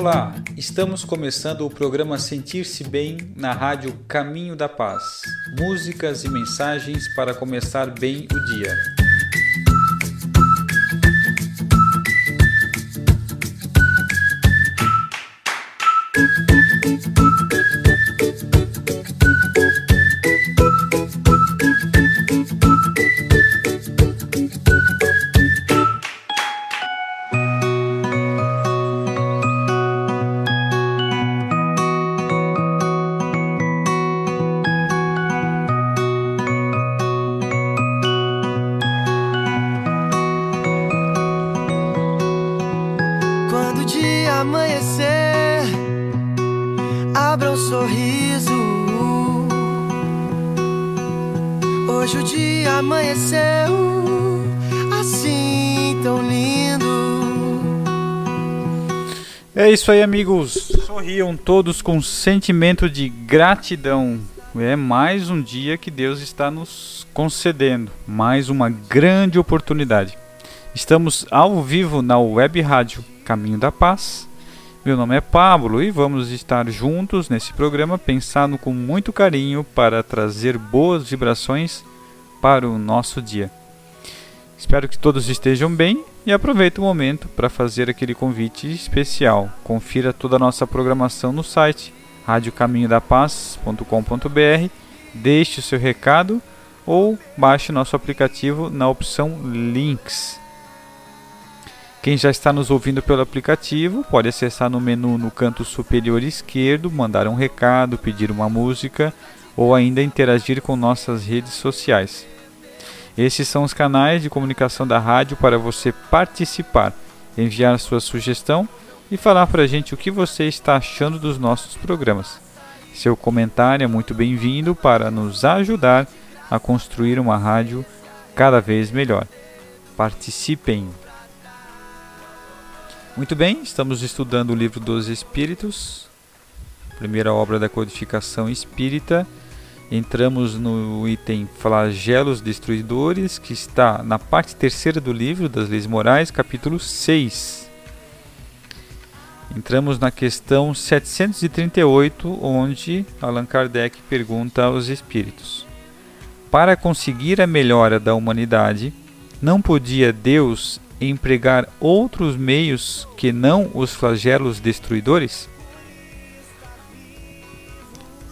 Olá, estamos começando o programa Sentir-se Bem na rádio Caminho da Paz. Músicas e mensagens para começar bem o dia. Amanhecer, abra um sorriso. Hoje o dia amanheceu assim tão lindo. É isso aí, amigos. Sorriam todos com sentimento de gratidão. É mais um dia que Deus está nos concedendo, mais uma grande oportunidade. Estamos ao vivo na web rádio Caminho da Paz. Meu nome é Pablo e vamos estar juntos nesse programa pensando com muito carinho para trazer boas vibrações para o nosso dia. Espero que todos estejam bem e aproveite o momento para fazer aquele convite especial. Confira toda a nossa programação no site radiocaminhodapaz.com.br, deixe o seu recado ou baixe nosso aplicativo na opção Links. Quem já está nos ouvindo pelo aplicativo pode acessar no menu no canto superior esquerdo, mandar um recado, pedir uma música ou ainda interagir com nossas redes sociais. Esses são os canais de comunicação da rádio para você participar, enviar sua sugestão e falar para a gente o que você está achando dos nossos programas. Seu comentário é muito bem-vindo para nos ajudar a construir uma rádio cada vez melhor. Participem! Muito bem, estamos estudando o livro dos Espíritos, primeira obra da codificação espírita. Entramos no item Flagelos Destruidores, que está na parte terceira do livro das Leis Morais, capítulo 6. Entramos na questão 738, onde Allan Kardec pergunta aos espíritos: Para conseguir a melhora da humanidade, não podia Deus empregar outros meios que não os flagelos destruidores?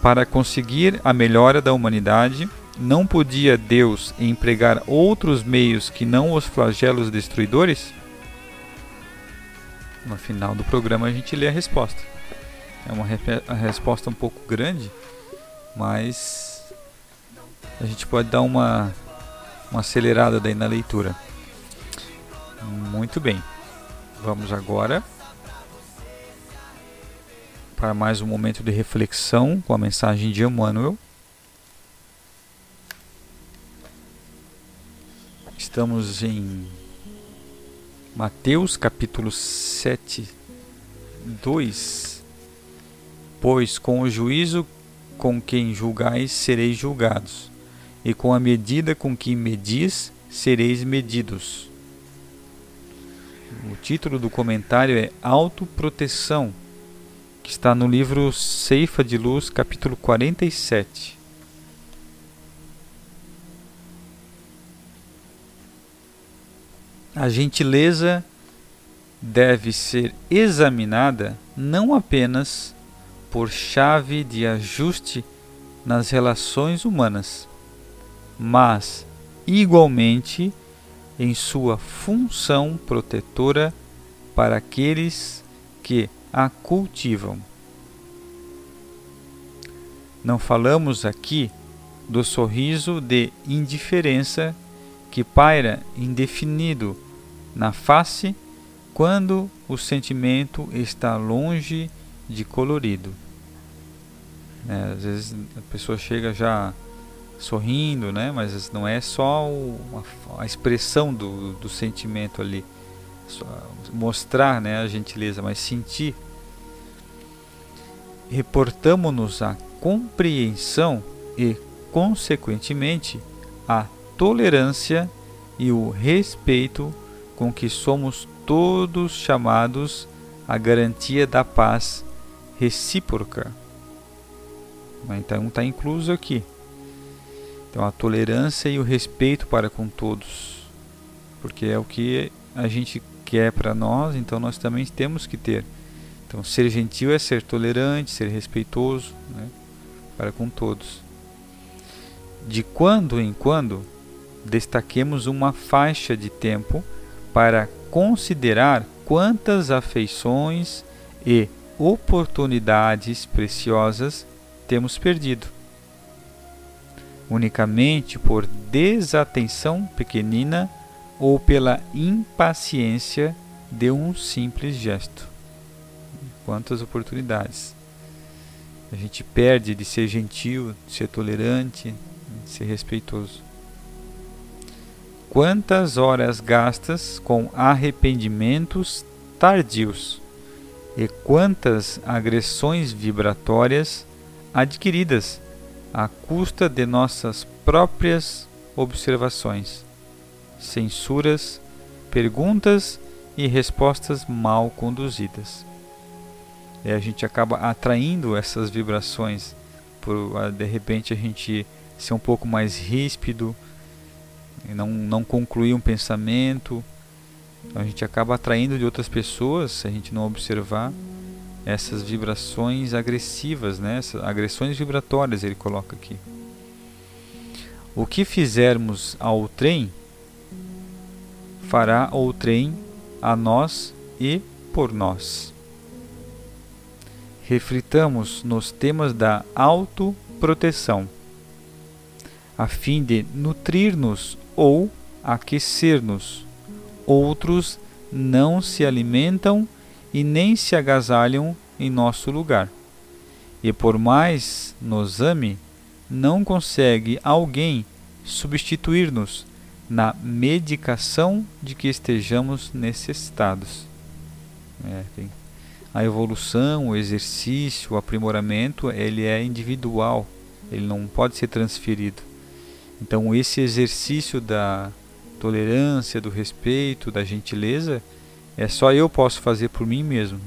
Para conseguir a melhora da humanidade, não podia Deus empregar outros meios que não os flagelos destruidores? No final do programa a gente lê a resposta. É uma resposta um pouco grande, mas a gente pode dar uma, uma acelerada daí na leitura. Muito bem. Vamos agora para mais um momento de reflexão com a mensagem de Emmanuel. Estamos em Mateus capítulo 7, 2. Pois com o juízo com quem julgais sereis julgados, e com a medida com que medis sereis medidos. O título do comentário é Autoproteção, que está no livro Ceifa de Luz, capítulo 47. A gentileza deve ser examinada não apenas por chave de ajuste nas relações humanas, mas igualmente em sua função protetora para aqueles que a cultivam. Não falamos aqui do sorriso de indiferença que paira indefinido na face quando o sentimento está longe de colorido. Né? Às vezes a pessoa chega já sorrindo, né? mas não é só a, expressão do, do sentimento ali, mostrar né, a gentileza, mas sentir. Reportamos-nos a compreensão e, consequentemente, a tolerância e o respeito com que somos todos chamados à garantia da paz recíproca. Então está incluso aqui. Então a tolerância e o respeito para com todos, porque é o que a gente quer para nós, então nós também temos que ter. Então ser gentil é ser tolerante, ser respeitoso, né, para com todos. De quando em quando destaquemos uma faixa de tempo para considerar quantas afeições e oportunidades preciosas temos perdido unicamente por desatenção pequenina ou pela impaciência de um simples gesto. Quantas oportunidades a gente perde de ser gentil, de ser tolerante, de ser respeitoso. Quantas horas gastas com arrependimentos tardios e quantas agressões vibratórias adquiridas à custa de nossas próprias observações, censuras, perguntas e respostas mal conduzidas. E a gente acaba atraindo essas vibrações por de repente a gente ser um pouco mais ríspido não, não concluir um pensamento. A gente acaba atraindo de outras pessoas se a gente não observar essas vibrações agressivas, né? Essas agressões vibratórias ele coloca aqui. O que fizermos ao trem fará o trem a nós e por nós. Reflitamos nos temas da autoproteção, a fim de nutrir-nos ou aquecer-nos. Outros não se alimentam e nem se agasalham em nosso lugar. E por mais nos ame, não consegue alguém substituir-nos na medicação de que estejamos necessitados. É, a evolução, o exercício, o aprimoramento, ele é individual, ele não pode ser transferido. Então, esse exercício da tolerância, do respeito, da gentileza, é só eu posso fazer por mim mesmo.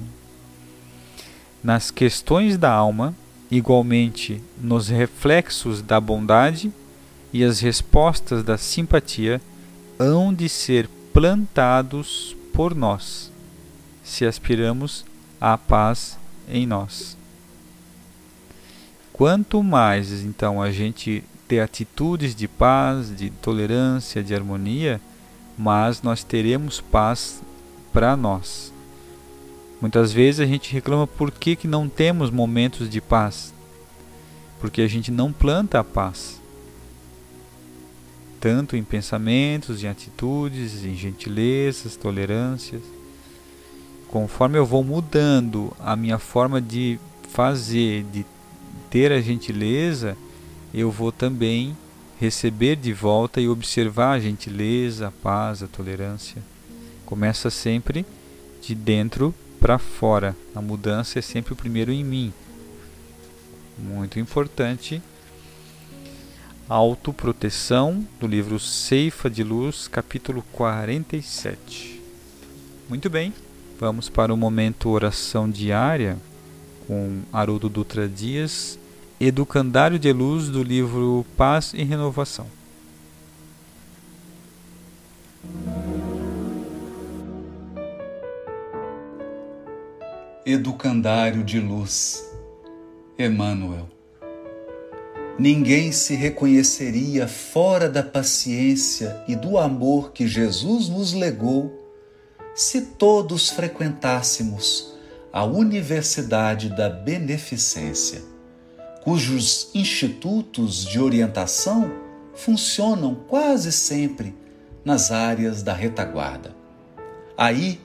Nas questões da alma, igualmente nos reflexos da bondade e as respostas da simpatia, hão de ser plantados por nós, se aspiramos à paz em nós. Quanto mais então a gente ter atitudes de paz, de tolerância, de harmonia, mais nós teremos paz para nós. Muitas vezes a gente reclama por que, que não temos momentos de paz. Porque a gente não planta a paz. Tanto em pensamentos, em atitudes, em gentilezas, tolerâncias. Conforme eu vou mudando a minha forma de fazer, de ter a gentileza, eu vou também receber de volta e observar a gentileza, a paz, a tolerância. Começa sempre de dentro para fora. A mudança é sempre o primeiro em mim. Muito importante. Autoproteção, do livro Ceifa de Luz, capítulo 47. Muito bem, vamos para o momento oração diária com Haroldo Dutra Dias, Educandário de Luz, do livro Paz e Renovação. Educandário de luz, Emmanuel. Ninguém se reconheceria fora da paciência e do amor que Jesus nos legou se todos frequentássemos a Universidade da Beneficência, cujos institutos de orientação funcionam quase sempre nas áreas da retaguarda. Aí,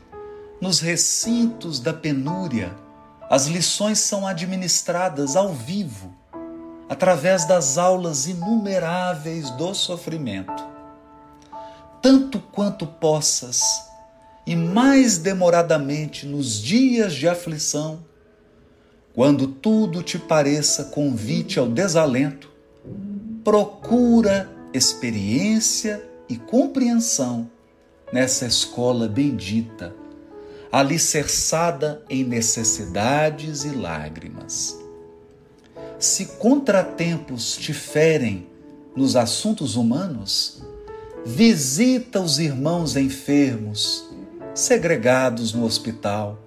nos recintos da penúria, as lições são administradas ao vivo, através das aulas inumeráveis do sofrimento. Tanto quanto possas, e mais demoradamente nos dias de aflição, quando tudo te pareça convite ao desalento, procura experiência e compreensão nessa escola bendita, alicerçada em necessidades e lágrimas. Se contratempos te ferem nos assuntos humanos, visita os irmãos enfermos segregados no hospital,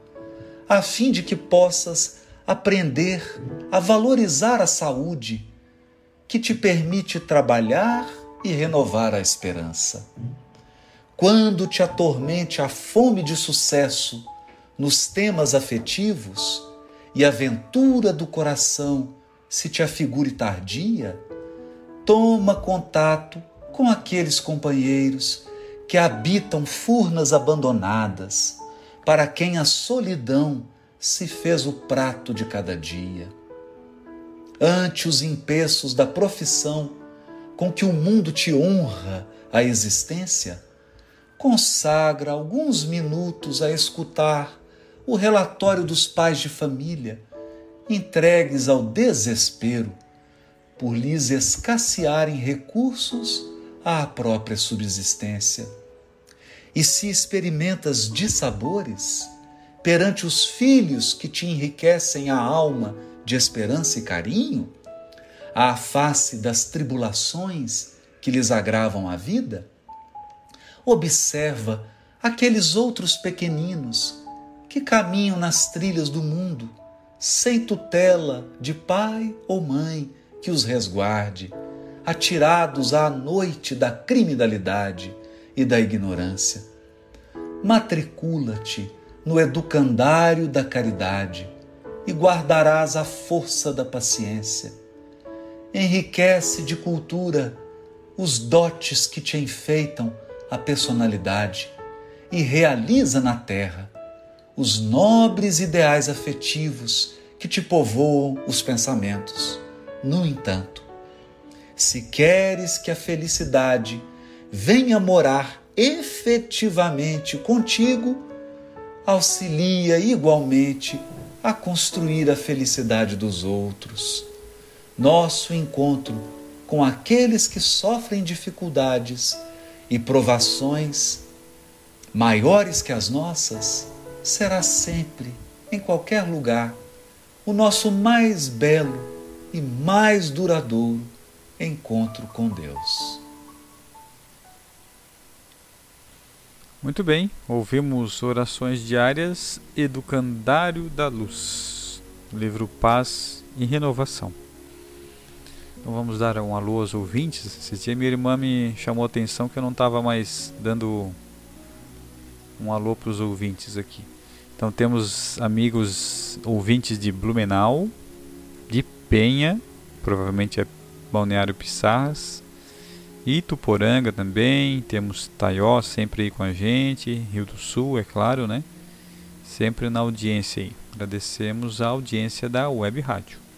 a fim de que possas aprender a valorizar a saúde que te permite trabalhar e renovar a esperança. Quando te atormente a fome de sucesso nos temas afetivos e a aventura do coração se te afigure tardia, toma contato com aqueles companheiros que habitam furnas abandonadas, para quem a solidão se fez o prato de cada dia. Ante os empeços da profissão com que o mundo te honra a existência, consagra alguns minutos a escutar o relatório dos pais de família, entregues ao desespero por lhes escassearem recursos à própria subsistência. E se experimentas dissabores perante os filhos que te enriquecem a alma de esperança e carinho, à face das tribulações que lhes agravam a vida, observa aqueles outros pequeninos que caminham nas trilhas do mundo sem tutela de pai ou mãe que os resguarde, atirados à noite da criminalidade e da ignorância. Matricula-te no educandário da caridade e guardarás a força da paciência. Enriquece de cultura os dotes que te enfeitam a personalidade e realiza na terra os nobres ideais afetivos que te povoam os pensamentos. No entanto, se queres que a felicidade venha morar efetivamente contigo, auxilia igualmente a construir a felicidade dos outros. Nosso encontro com aqueles que sofrem dificuldades e provações maiores que as nossas será sempre, em qualquer lugar, o nosso mais belo e mais duradouro encontro com Deus. Muito bem, ouvimos Orações Diárias Educandário da Luz, livro Paz e Renovação. Então vamos dar um alô aos ouvintes. Esse dia minha irmã me chamou a atenção que eu não estava mais dando um alô para os ouvintes aqui. Então temos amigos ouvintes de Blumenau, de Penha, provavelmente é Balneário Pissarras, Ituporanga também, temos Taió sempre aí com a gente, Rio do Sul, é claro, né? Sempre na audiência aí. Agradecemos a audiência da Web Rádio.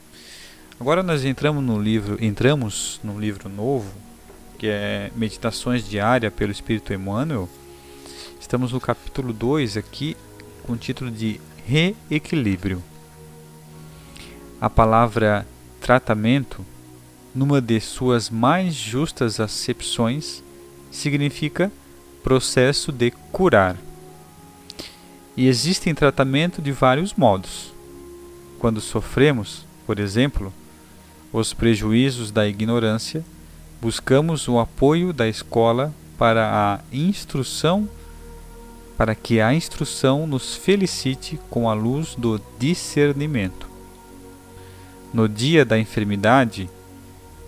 Agora nós entramos no livro, entramos no livro novo, que é Meditações Diárias pelo Espírito Emmanuel. Estamos no capítulo 2 aqui, com o título de Reequilíbrio. A palavra tratamento numa de suas mais justas acepções, significa processo de curar. E existem tratamento de vários modos. Quando sofremos, por exemplo, os prejuízos da ignorância, buscamos o apoio da escola para a instrução para que a instrução nos felicite com a luz do discernimento. No dia da enfermidade,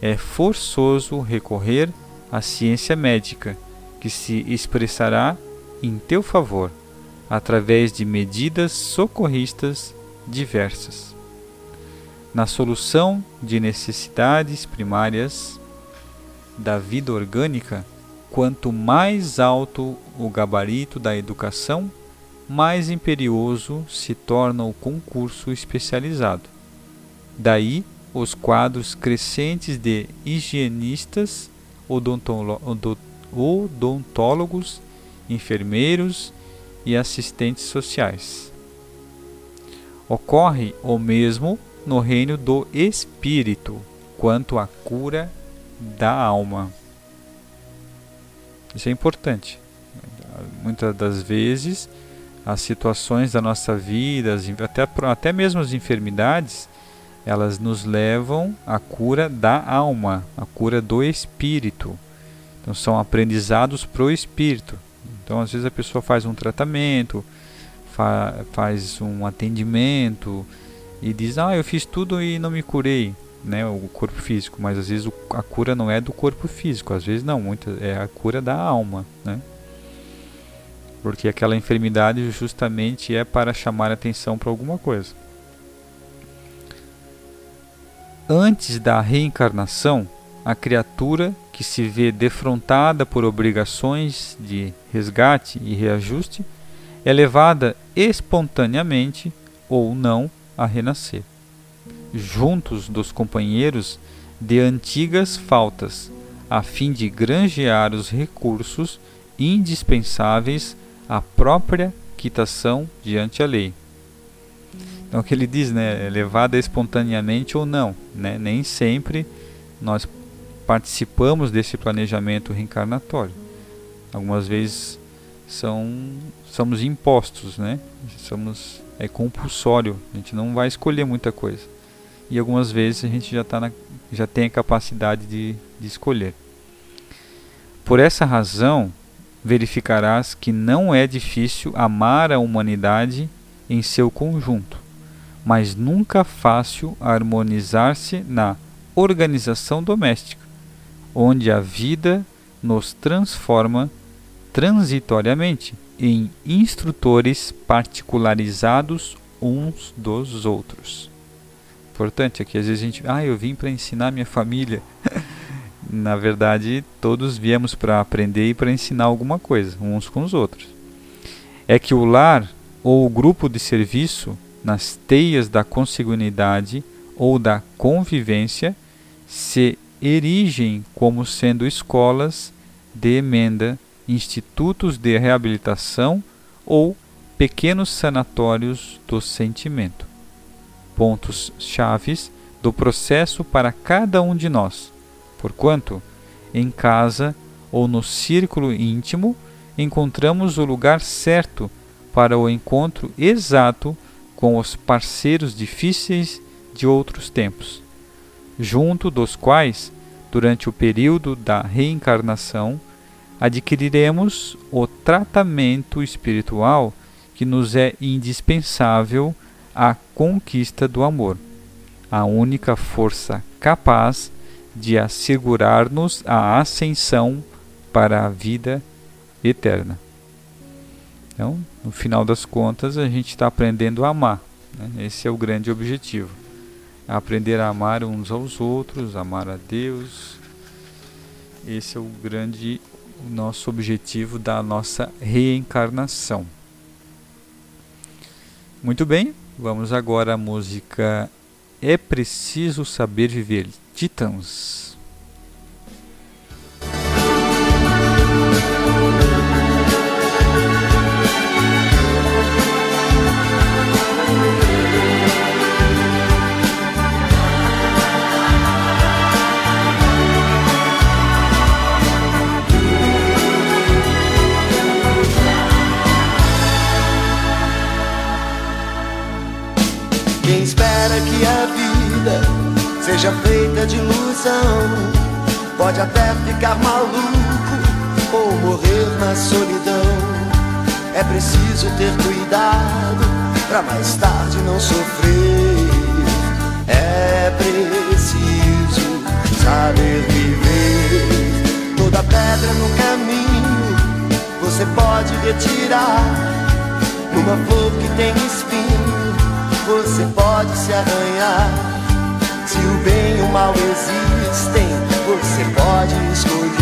é forçoso recorrer à ciência médica, que se expressará em teu favor através de medidas socorristas diversas. Na solução de necessidades primárias da vida orgânica, quanto mais alto o gabarito da educação, mais imperioso se torna o concurso especializado. Daí os quadros crescentes de higienistas, odontólogos, enfermeiros e assistentes sociais. Ocorre o mesmo no reino do espírito, quanto à cura da alma. Isso é importante. Muitas das vezes, as situações da nossa vida, até, até mesmo as enfermidades, elas nos levam à cura da alma, à cura do espírito. Então, são aprendizados para o espírito. Então, às vezes, a pessoa faz um tratamento, fa faz um atendimento e diz: Ah, eu fiz tudo e não me curei, né? O corpo físico. Mas às vezes a cura não é do corpo físico, às vezes não, muita, é a cura da alma, né? Porque aquela enfermidade justamente é para chamar atenção para alguma coisa. Antes da reencarnação, a criatura que se vê defrontada por obrigações de resgate e reajuste é levada espontaneamente ou não a renascer, juntos dos companheiros de antigas faltas, a fim de granjear os recursos indispensáveis à própria quitação diante a lei. Então, o que ele diz, né, é levada espontaneamente ou não, né? Nem sempre nós participamos desse planejamento reencarnatório. Algumas vezes são somos impostos, né? Somos é compulsório, a gente não vai escolher muita coisa. E algumas vezes a gente já tá na, já tem a capacidade de, de escolher. Por essa razão, verificarás que não é difícil amar a humanidade em seu conjunto, mas nunca fácil harmonizar-se na organização doméstica, onde a vida nos transforma transitoriamente em instrutores particularizados uns dos outros. Importante aqui, às vezes a gente, ah, eu vim para ensinar minha família. Na verdade, todos viemos para aprender e para ensinar alguma coisa, uns com os outros. É que o lar ou o grupo de serviço, nas teias da consanguinidade ou da convivência, se erigem como sendo escolas de emenda, institutos de reabilitação ou pequenos sanatórios do sentimento. Pontos chaves do processo para cada um de nós, porquanto, em casa ou no círculo íntimo, encontramos o lugar certo para o encontro exato com os parceiros difíceis de outros tempos, junto dos quais, durante o período da reencarnação, adquiriremos o tratamento espiritual que nos é indispensável à conquista do amor, a única força capaz de assegurar-nos a ascensão para a vida eterna. Então, no final das contas, a gente está aprendendo a amar. Né? Esse é o grande objetivo. Aprender a amar uns aos outros, amar a Deus. Esse é o grande o nosso objetivo da nossa reencarnação. Muito bem, vamos agora à música É Preciso Saber Viver, Titãs. Seja feita de ilusão pode até ficar maluco ou morrer na solidão. É preciso ter cuidado pra mais tarde não sofrer. É preciso saber viver. Toda pedra no caminho você pode retirar. Uma flor que tem espinho, você pode se arranhar. Se o bem e o mal existem, você pode escolher.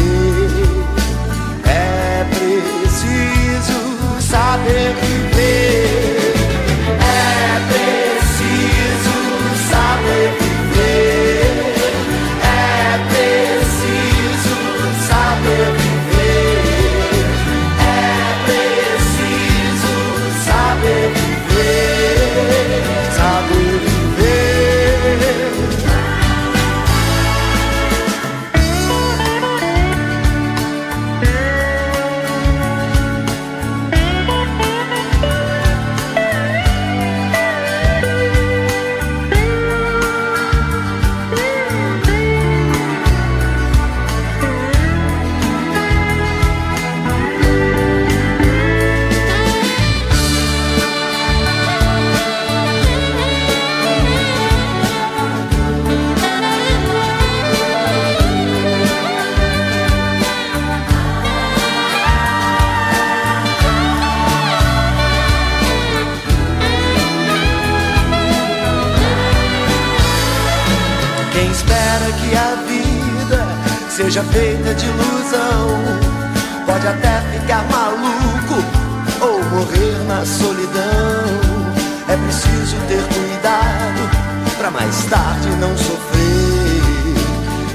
Seja feita de ilusão pode até ficar maluco ou morrer na solidão. É preciso ter cuidado pra mais tarde não sofrer.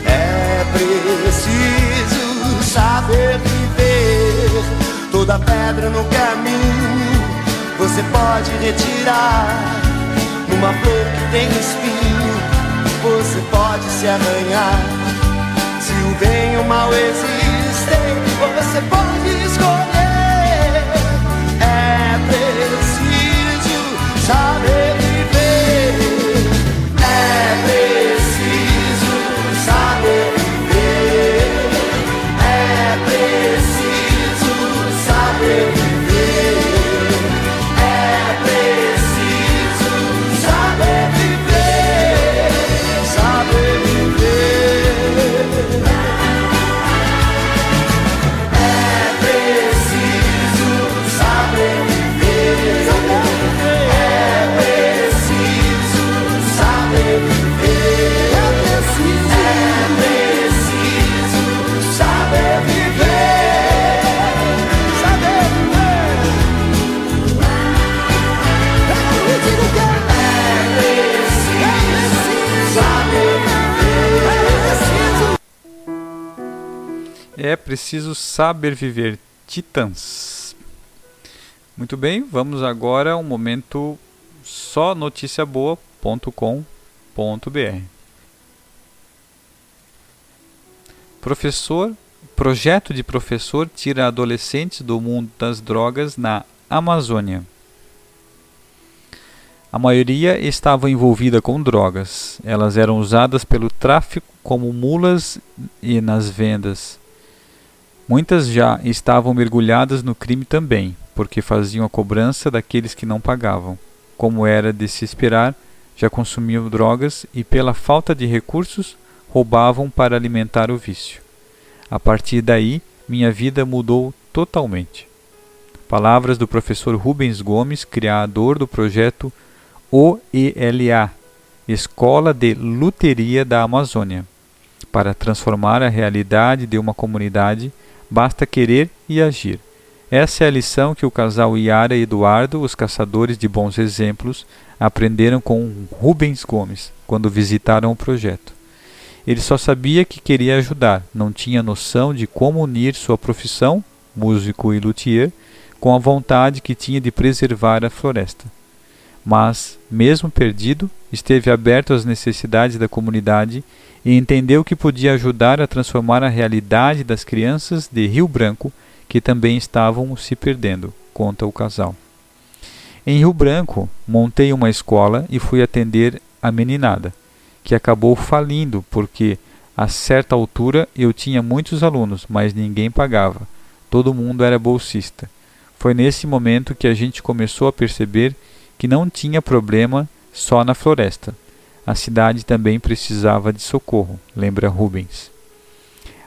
É preciso saber viver. Toda pedra no caminho você pode retirar. Uma flor que tem espinho você pode se arranhar. Bem e o mal existem, você pode escolher. É preciso saber preciso saber viver. Titãs. Muito bem, vamos agora a um momento só noticiaboa.com.br. Professor, projeto de professor tira adolescentes do mundo das drogas na Amazônia. A maioria estava envolvida com drogas. Elas eram usadas pelo tráfico como mulas e nas vendas. Muitas já estavam mergulhadas no crime também, porque faziam a cobrança daqueles que não pagavam. Como era de se esperar, já consumiam drogas e, pela falta de recursos, roubavam para alimentar o vício. A partir daí, minha vida mudou totalmente. Palavras do professor Rubens Gomes, criador do projeto OELA, Escola de Luteria da Amazônia. Para transformar a realidade de uma comunidade, basta querer e agir. Essa é a lição que o casal Yara e Eduardo, os caçadores de bons exemplos, aprenderam com Rubens Gomes quando visitaram o projeto. Ele só sabia que queria ajudar, não tinha noção de como unir sua profissão, músico e luthier, com a vontade que tinha de preservar a floresta. Mas, mesmo perdido, esteve aberto às necessidades da comunidade e entendeu que podia ajudar a transformar a realidade das crianças de Rio Branco que também estavam se perdendo, conta o casal. Em Rio Branco, montei uma escola e fui atender a meninada, que acabou falindo porque, a certa altura, eu tinha muitos alunos, mas ninguém pagava. Todo mundo era bolsista. Foi nesse momento que a gente começou a perceber que não tinha problema só na floresta. A cidade também precisava de socorro, lembra Rubens.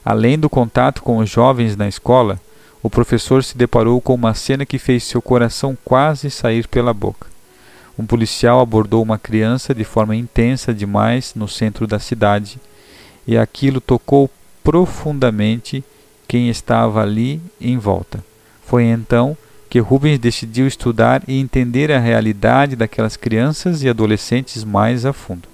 Além do contato com os jovens na escola, o professor se deparou com uma cena que fez seu coração quase sair pela boca. Um policial abordou uma criança de forma intensa demais no centro da cidade, e aquilo tocou profundamente quem estava ali em volta. Foi então que Rubens decidiu estudar e entender a realidade daquelas crianças e adolescentes mais a fundo.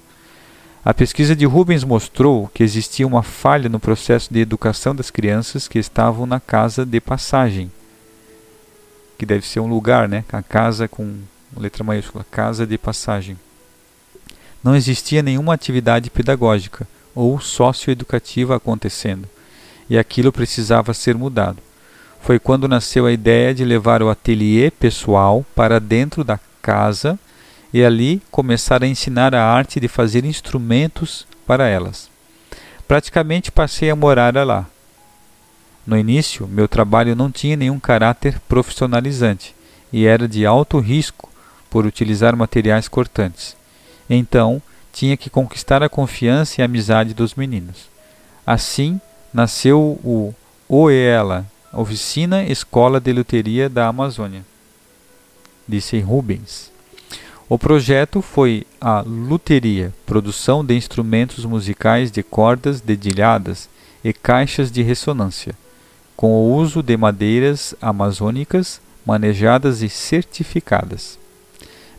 A pesquisa de Rubens mostrou que existia uma falha no processo de educação das crianças que estavam na casa de passagem, que deve ser um lugar, né? A casa com letra maiúscula, casa de passagem. Não existia nenhuma atividade pedagógica ou socioeducativa acontecendo, e aquilo precisava ser mudado. Foi quando nasceu a ideia de levar o ateliê pessoal para dentro da casa e ali começar a ensinar a arte de fazer instrumentos para elas. Praticamente passei a morar lá. No início, meu trabalho não tinha nenhum caráter profissionalizante e era de alto risco por utilizar materiais cortantes. Então, tinha que conquistar a confiança e a amizade dos meninos. Assim, nasceu o OELA, Oficina Escola de Luteria da Amazônia, disse Rubens. O projeto foi a luteria, produção de instrumentos musicais de cordas dedilhadas e caixas de ressonância, com o uso de madeiras amazônicas manejadas e certificadas.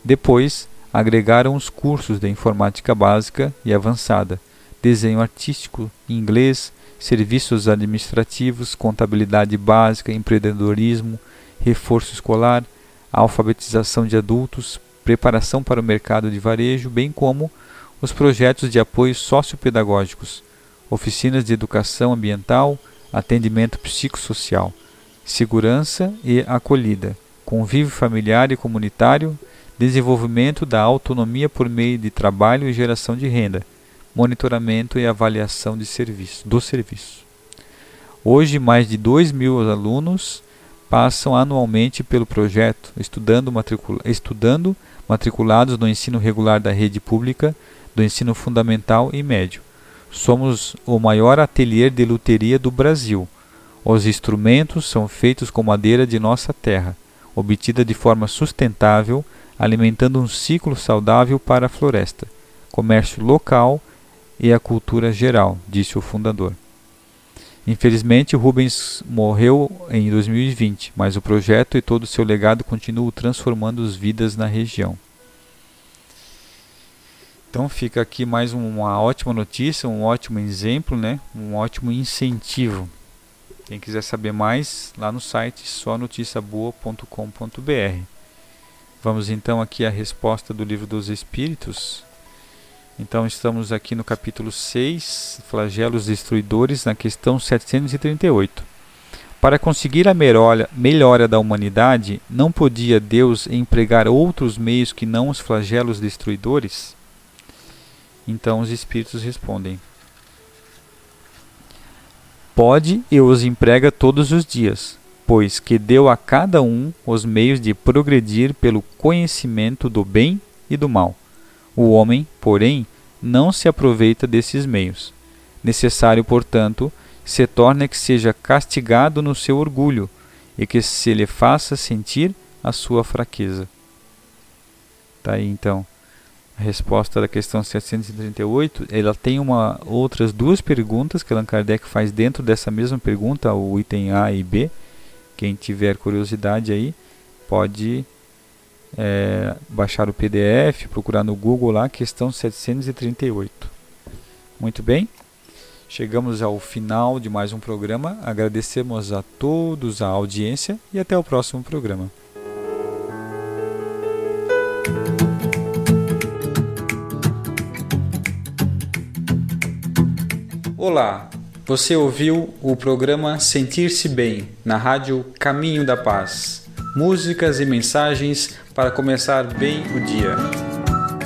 Depois, agregaram os cursos de informática básica e avançada, desenho artístico, inglês, serviços administrativos, contabilidade básica, empreendedorismo, reforço escolar, alfabetização de adultos, preparação para o mercado de varejo, bem como os projetos de apoio sociopedagógicos, oficinas de educação ambiental, atendimento psicossocial, segurança e acolhida, convívio familiar e comunitário, desenvolvimento da autonomia por meio de trabalho e geração de renda, monitoramento e avaliação de serviço, do serviço. Hoje, mais de 2 mil alunos passam anualmente pelo projeto, estudando, estudando matriculados no ensino regular da rede pública, do ensino fundamental e médio. Somos o maior ateliê de luteria do Brasil. Os instrumentos são feitos com madeira de nossa terra, obtida de forma sustentável, alimentando um ciclo saudável para a floresta, comércio local e a cultura geral, disse o fundador. Infelizmente, Rubens morreu em 2020, mas o projeto e todo o seu legado continuam transformando as vidas na região. Então fica aqui mais uma ótima notícia, um ótimo exemplo, né? um ótimo incentivo. Quem quiser saber mais, lá no site sonoticiaboa.com.br. Vamos então aqui à resposta do livro dos Espíritos. Então estamos aqui no capítulo 6, flagelos destruidores, na questão 738. Para conseguir a melhora da humanidade, não podia Deus empregar outros meios que não os flagelos destruidores? Então os espíritos respondem: Pode e os emprega todos os dias, pois que deu a cada um os meios de progredir pelo conhecimento do bem e do mal. O homem, porém, não se aproveita desses meios. Necessário, portanto, se torna que seja castigado no seu orgulho e que se lhe faça sentir a sua fraqueza. Tá aí então a resposta da questão 738. Ela tem uma outras duas perguntas que Allan Kardec faz dentro dessa mesma pergunta, o item A e B. Quem tiver curiosidade aí pode é, baixar o PDF, procurar no Google lá, questão 738. Muito bem, chegamos ao final de mais um programa. Agradecemos a todos a audiência e até o próximo programa. Olá, você ouviu o programa Sentir-se Bem na rádio Caminho da Paz. Músicas e mensagens para começar bem o dia.